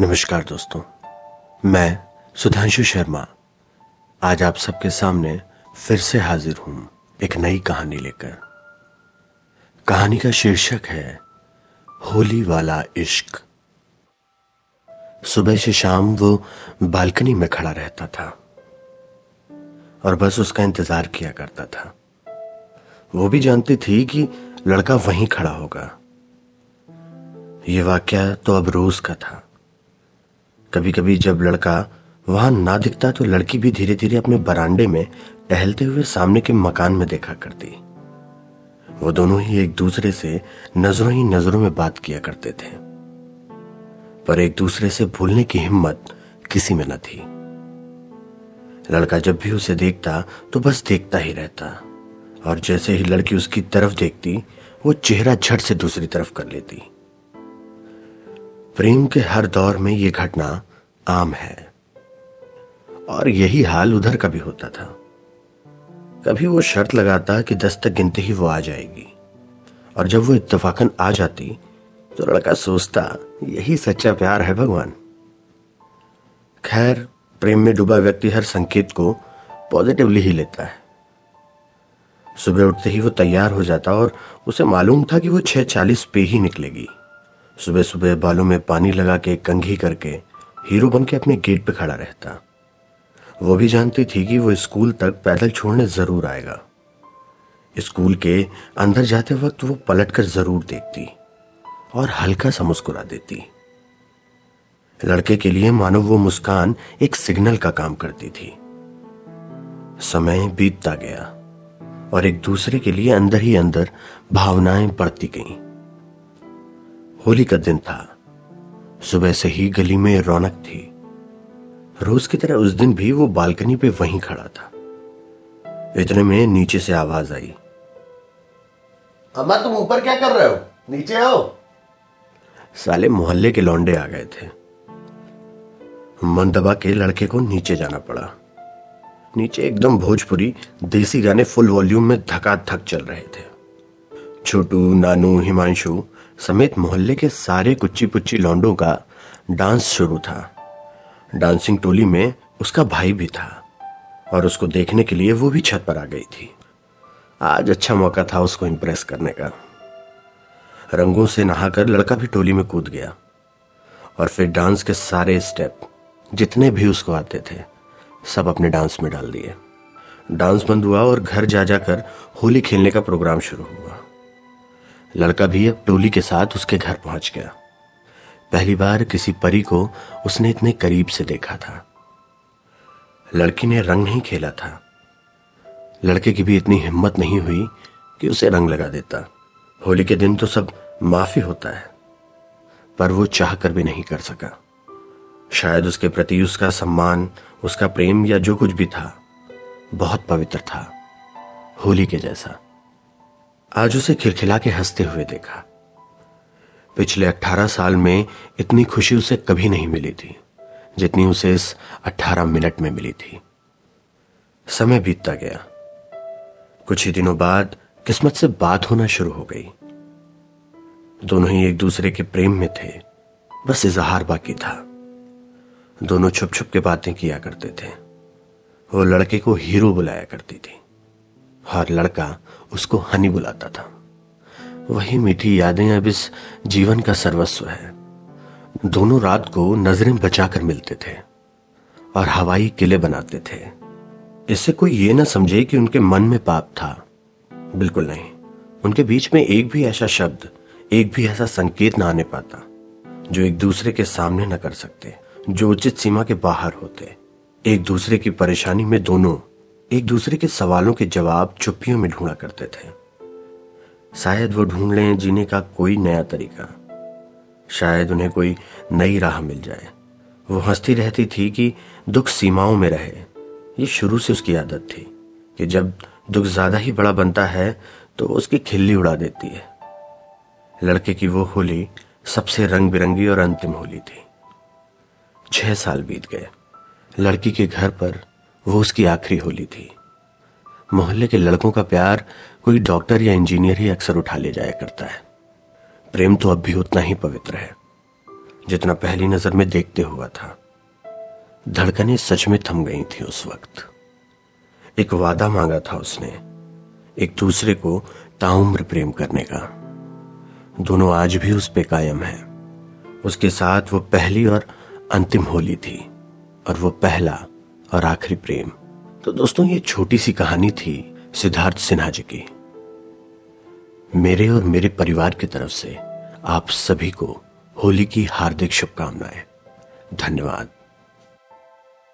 नमस्कार दोस्तों, मैं सुधांशु शर्मा। आज आप सबके सामने फिर से हाजिर हूँ एक नई कहानी लेकर। कहानी का शीर्षक है, होली वाला इश्क। सुबह से शाम वो बालकनी में खड़ा रहता था और बस उसका इंतज़ार किया करता था। वो भी जानती थी कि लड़का वहीं खड़ा होगा। ये वाक्य तो अब रोज का था। कभी कभी जब लड़का, वहाँ ना दिखता तो लड़की भी धीरे धीरे अपने बरांडे में टहलते हुए सामने के मकान में देखा करती। वो दोनों ही एक दूसरे से नज़रों ही नज़रों में बात किया करते थे। पर एक दूसरे से भूलने की हिम्मत किसी में न थी। लड़का जब भी उसे देखता तो बस देखता ही रहता। और जैसे ही लड़की उसकी तरफ़ देखती, वो चेहरा झट से दूसरी तरफ़ कर लेती। प्रेम के हर दौर में यह घटना आम है। और यही हाल उधर का भी होता था। कभी वो शर्त लगाता कि दस तक गिनते ही वो आ जाएगी। और जब वो इत्तेफाकन आ जाती तो लड़का सोचता, यही सच्चा प्यार है भगवान। खैर, प्रेम में डूबा व्यक्ति हर संकेत को पॉजिटिवली ही लेता है। सुबह उठते ही वो तैयार हो जाता और उसे मालूम था कि वो छह चालीस पे ही निकलेगी। सुबह सुबह बालों में पानी लगा के कंघी करके हीरो बन के अपने गेट पे खड़ा रहता। वो भी जानती थी कि वो स्कूल तक पैदल छोड़ने ज़रूर आएगा। स्कूल के अंदर जाते वक्त वो पलट कर ज़रूर देखती और हल्का सा मुस्कुरा देती। लड़के के लिए मानो वो मुस्कान एक सिग्नल का काम करती थी। समय बीतता गया और एक दूसरे के लिए अंदर ही अंदर भावनाएँ बढ़ती गईं। होली का दिन था। सुबह से ही गली में रौनक थी। रोज की तरह उस दिन भी वो बालकनी पे वहीं खड़ा था। इतने में नीचे से आवाज़ आई। अम्मा तुम ऊपर क्या कर रहे हो? नीचे आओ। साले मोहल्ले के लौंडे आ गए थे। मन दबा के लड़के को नीचे जाना पड़ा। नीचे एकदम भोजपुरी देसी गाने फुल वॉल्यूम में धका धक चल रहे थे। छोटू, नानू, हिमांशु समेत मोहल्ले के सारे कुच्ची पुच्ची लौंडों का डांस शुरू था। डांसिंग टोली में उसका भाई भी था और उसको देखने के लिए वो भी छत पर आ गई थी। आज अच्छा मौका था उसको इंप्रेस करने का। रंगों से नहाकर लड़का भी टोली में कूद गया और फिर डांस के सारे स्टेप जितने भी उसको आते थे, सब अपने डांस में डाल दिए। डांस बंद हुआ और घर जा जाकर होली खेलने का प्रोग्राम शुरू हुआ। लड़का भी अब टोली के साथ उसके घर पहुँच गया। पहली बार किसी परी को उसने इतने करीब से देखा था। लड़की ने रंग नहीं खेला था। लड़के की भी इतनी हिम्मत नहीं हुई कि उसे रंग लगा देता। होली के दिन तो सब माफ़ी होता है, पर वो चाह कर भी नहीं कर सका। शायद उसके प्रति उसका सम्मान, उसका प्रेम या जो कुछ भी था, बहुत पवित्र था, होली के जैसा। आज उसे खिलखिला के हँसते हुए देखा। पिछले अट्ठारह साल में इतनी खुशी उसे कभी नहीं मिली थी, जितनी उसे इस अट्ठारह मिनट में मिली थी। समय बीतता गया। कुछ ही दिनों बाद किस्मत से बात होना शुरू हो गई। दोनों ही एक दूसरे के प्रेम में थे, बस इजहार बाकी था। दोनों छुप छुप के बातें किया करते थे। वो लड़के को हीरो बुलाया करती थी। और लड़का उसको हनी बुलाता था। वही मीठी यादें अब इस जीवन का सर्वस्व है। दोनों रात को नज़रें बचाकर मिलते थे और हवाई किले बनाते थे। इससे कोई ये ना समझे कि उनके मन में पाप था। बिल्कुल नहीं, उनके बीच में एक भी ऐसा शब्द, एक भी ऐसा संकेत ना आने पाता, जो एक दूसरे के सामने न कर सकते, जो उचित सीमा के बाहर होते। एक दूसरे की परेशानी में दोनों एक दूसरे के सवालों के जवाब चुप्पियों में ढूंढा करते थे। शायद वो ढूंढ लें जीने का कोई नया तरीका। शायद उन्हें कोई नई राह मिल जाए। वो हंसती रहती थी कि दुख सीमाओं में रहे। ये शुरू से उसकी आदत थी कि जब दुख ज़्यादा ही बड़ा बनता है तो उसकी खिल्ली उड़ा देती है। लड़के की वो होली सबसे रंग बिरंगी और अंतिम होली थी। छह साल बीत गए। लड़की के घर पर वो उसकी आखिरी होली थी। मोहल्ले के लड़कों का प्यार कोई डॉक्टर या इंजीनियर ही अक्सर उठा ले जाया करता है। प्रेम तो अब भी उतना ही पवित्र है, जितना पहली नज़र में देखते हुआ था। धड़कनें सच में थम गई थी उस वक्त। एक वादा मांगा था उसने, एक दूसरे को ताउम्र प्रेम करने का। दोनों आज भी उस पे कायम है। उसके साथ वो पहली और अंतिम होली थी, और वो पहला और आखिरी प्रेम। तो दोस्तों, ये छोटी सी कहानी थी सिद्धार्थ सिन्हा जी की। मेरे और मेरे परिवार की तरफ़ से आप सभी को होली की हार्दिक शुभकामनाएँ। धन्यवाद।